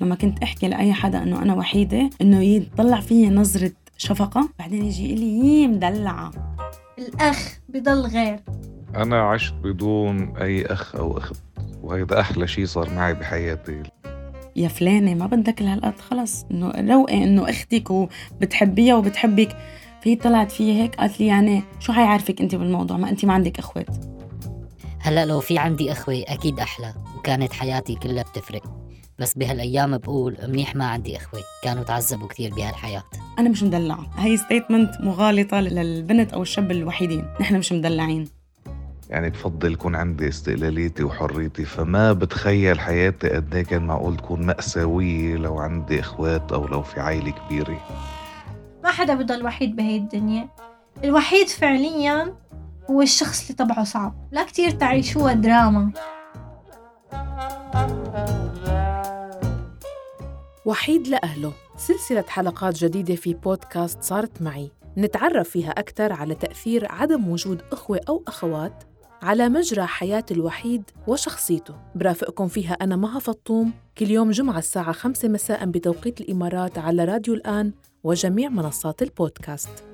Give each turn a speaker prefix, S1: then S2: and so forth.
S1: لما كنت أحكي لأي حدا إنه أنا وحيدة إنه يطلع فيي نظرة شفقة بعدين يجي لي يي مدلعة.
S2: الأخ بضل غير.
S3: أنا عشت بدون أي أخ أو أخت وهيدا أحلى شي صار معي بحياتي.
S1: يا فلانة ما بدك لهالقد خلص. إنه روقي إنه أختك وبتحبيها وبتحبك. فهي طلعت فيي هيك قالت لي يعني شو حيعرفك أنت بالموضوع؟ ما أنت ما عندك أخوات.
S4: هلأ لو في عندي أخوة أكيد أحلى وكانت حياتي كلها بتفرق. بس بهالأيام بقول منيح ما عندي إخوة كانوا تعذبوا كثير بهالحياة.
S1: أنا مش مدلعة. هي ستيتمنت مغالطة للبنت أو الشاب الوحيدين. نحن مش مدلعين.
S3: يعني بفضل يكون عندي استقلاليتي وحريتي. فما بتخيل حياتي قد إيه كان معقول تكون مأساوية لو عندي إخوات أو لو في عائلة كبيرة.
S2: ما حدا بضل وحيد بهي الدنيا. الوحيد فعليا هو الشخص اللي طبعه صعب. لا كتير تعيشوها دراما.
S5: وحيد لأهله. سلسلة حلقات جديدة في بودكاست صارت معي. نتعرف فيها أكثر على تأثير عدم وجود أخوة أو أخوات على مجرى حياة الوحيد وشخصيته. برافقكم فيها أنا مها فطوم. كل يوم جمعة الساعة 5 مساء بتوقيت الإمارات على راديو الآن وجميع منصات البودكاست.